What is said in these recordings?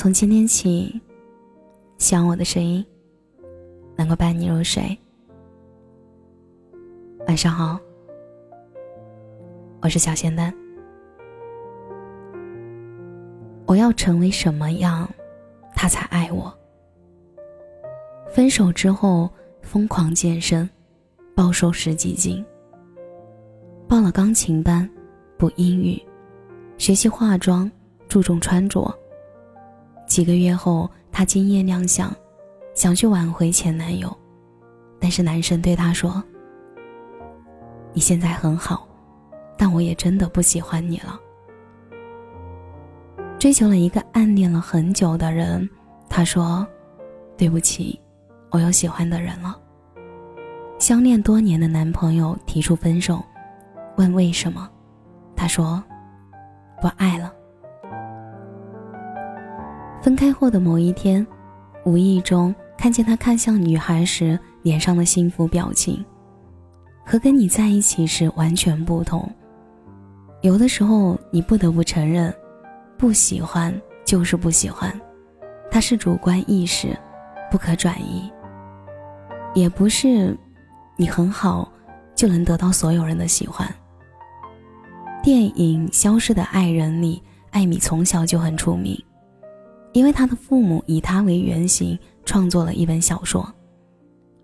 从今天起，希望我的声音能够伴你入睡。晚上好，我是小仙丹。我要成为什么样，他才爱我？分手之后，疯狂健身，暴瘦十几斤。报了钢琴班，补英语，学习化妆，注重穿着。几个月后，她惊艳亮相，想去挽回前男友，但是男生对她说：“你现在很好，但我也真的不喜欢你了。”追求了一个暗恋了很久的人，他说：“对不起，我有喜欢的人了。”相恋多年的男朋友提出分手，问为什么，他说：“不爱了。”分开后的某一天，无意中看见他看向女孩时脸上的幸福表情，和跟你在一起时完全不同。有的时候，你不得不承认。不喜欢就是不喜欢，它是主观意识，不可转移。也不是，你很好就能得到所有人的喜欢。电影《消失的爱人》里，艾米从小就很出名，因为他的父母以他为原型创作了一本小说。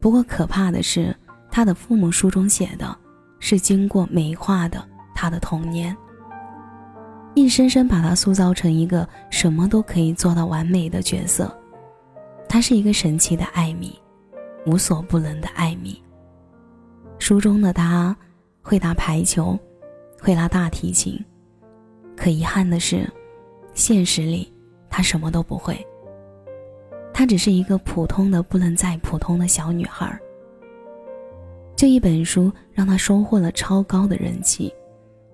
不过可怕的是，他的父母书中写的，是经过美化的他的童年。硬生生把他塑造成一个什么都可以做到完美的角色，他是一个神奇的艾米，无所不能的艾米。书中的他会打排球，会拉大提琴，可遗憾的是，现实里她什么都不会。她只是一个普通的不能再普通的小女孩。这一本书让她收获了超高的人气，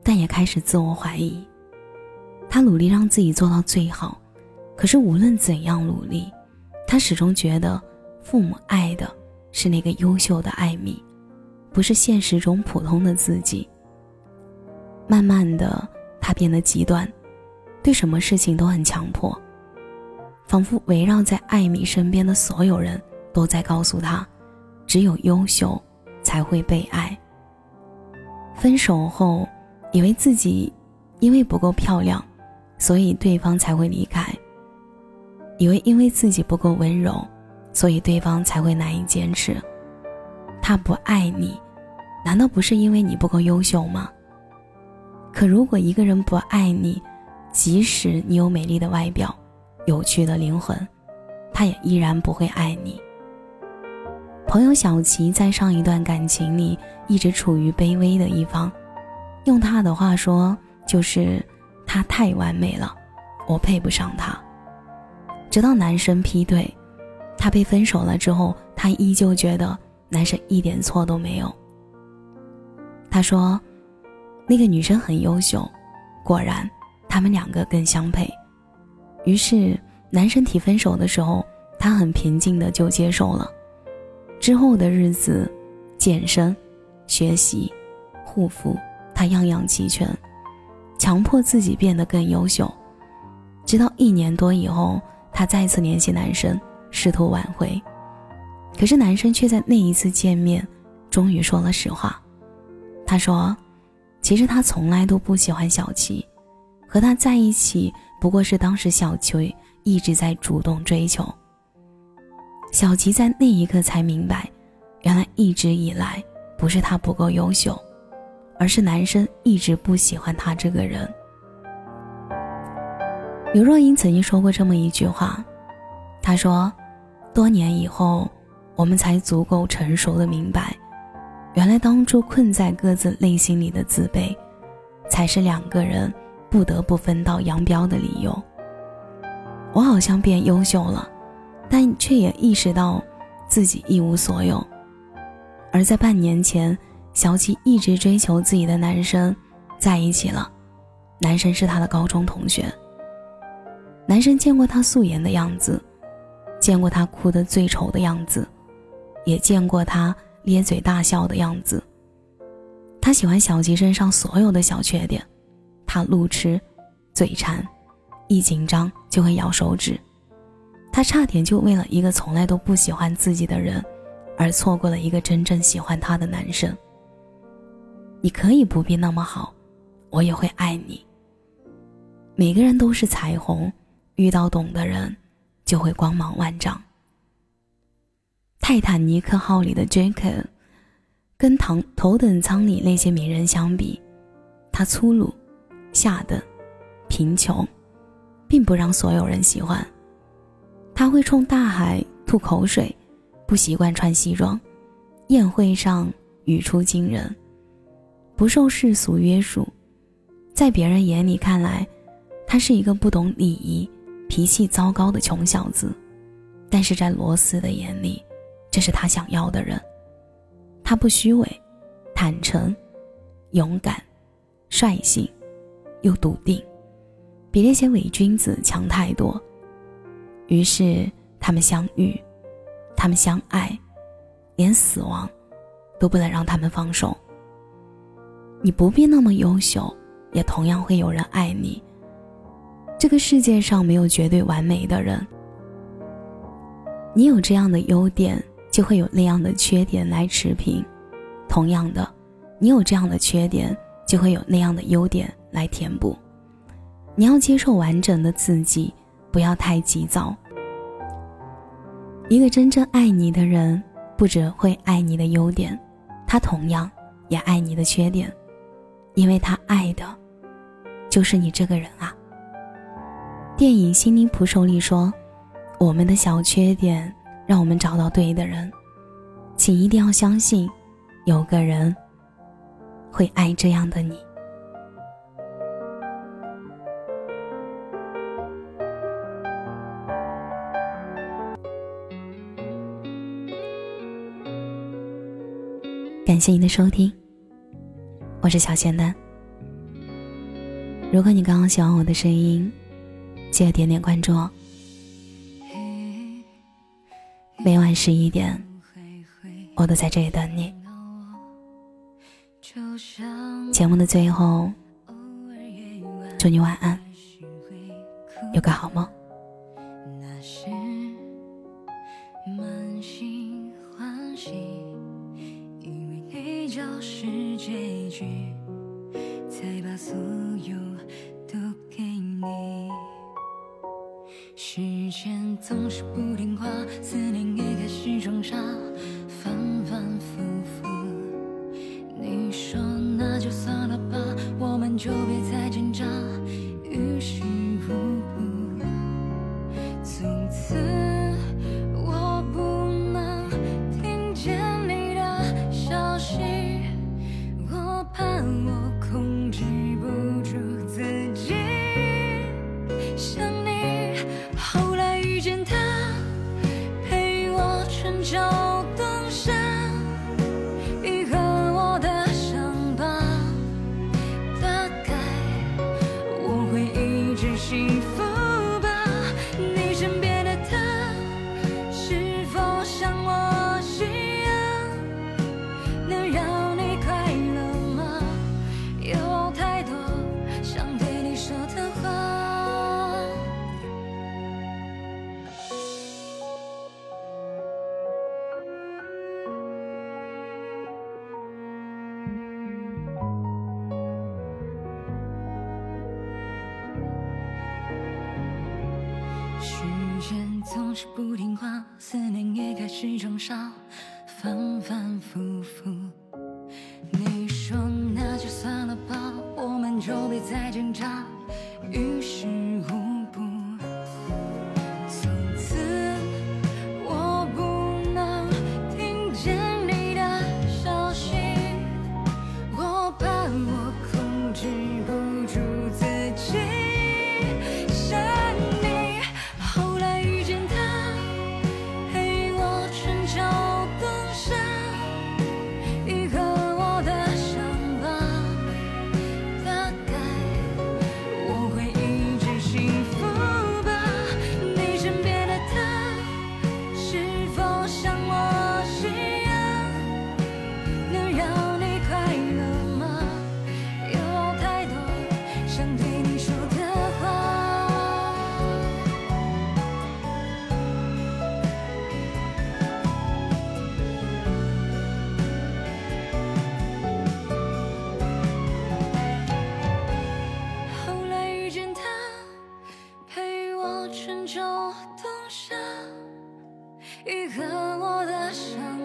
但也开始自我怀疑。他努力让自己做到最好，可是无论怎样努力，他始终觉得父母爱的是那个优秀的艾米，不是现实中普通的自己。慢慢的，他变得极端，对什么事情都很强迫，仿佛围绕在艾米身边的所有人都在告诉他，只有优秀才会被爱。分手后，以为自己因为不够漂亮。所以对方才会离开。以为因为自己不够温柔，所以对方才会难以坚持。他不爱你，难道不是因为你不够优秀吗？可如果一个人不爱你，即使你有美丽的外表、有趣的灵魂，他也依然不会爱你。朋友小琪在上一段感情里一直处于卑微的一方，用他的话说就是。他太完美了，我配不上他。直到男生劈腿，他被分手了之后，他依旧觉得男生一点错都没有。他说：“那个女生很优秀，果然他们两个更相配。”于是男生提分手的时候，她很平静的就接受了。之后的日子，健身、学习、护肤，她样样齐全。强迫自己变得更优秀，直到一年多以后，她再次联系男生，试图挽回。可是男生却在那一次见面，终于说了实话。他说：“其实他从来都不喜欢小琪，和他在一起不过是当时小琪一直在主动追求。”小琪在那一刻才明白，原来一直以来不是他不够优秀。而是男生一直不喜欢她这个人。刘若英曾经说过这么一句话，她说：“多年以后，我们才足够成熟的明白，原来当初困在各自内心里的自卑，才是两个人不得不分道扬镳的理由。”我好像变优秀了，但却也意识到自己一无所有。而在半年前。小七一直追求自己的男生在一起了，男生是他的高中同学。男生见过他素颜的样子，见过他哭得最丑的样子，也见过他咧嘴大笑的样子。他喜欢小七身上所有的小缺点，他路痴、嘴馋，一紧张就会咬手指，她差点就为了一个从来都不喜欢自己的人，而错过了一个真正喜欢她的男生。你可以不必那么好，我也会爱你。每个人都是彩虹，遇到懂的人，就会光芒万丈。泰坦尼克号里的杰克，跟头头等舱里那些名人相比，他粗鲁、下等、贫穷，并不让所有人喜欢。他会冲大海吐口水，不习惯穿西装，宴会上语出惊人。不受世俗约束，在别人眼里看来，他是一个不懂礼仪、脾气糟糕的穷小子；但是在罗斯的眼里，这是他想要的人。他不虚伪、坦诚、勇敢、率性，又笃定，比那些伪君子强太多。于是他们相遇，他们相爱，连死亡都不能让他们放手。你不必那么优秀，也同样会有人爱你。这个世界上没有绝对完美的人。你有这样的优点，就会有那样的缺点来持平；同样的，你有这样的缺点，就会有那样的优点来填补。你要接受完整的自己，不要太急躁。一个真正爱你的人，不只会爱你的优点，他同样也爱你的缺点。因为他爱的，就是你这个人啊。电影《心灵捕手》里说：“我们的小缺点，让我们找到对的人，请一定要相信，有个人会爱这样的你。”感谢您的收听。我是小仙丹。如果你刚刚喜欢我的声音，记得点点关注哦。每晚十一点，我都在这里等你。节目的最后，祝你晚安，有个好梦。所有都给你，时间总是不总是春秋冬夏愈合我的伤。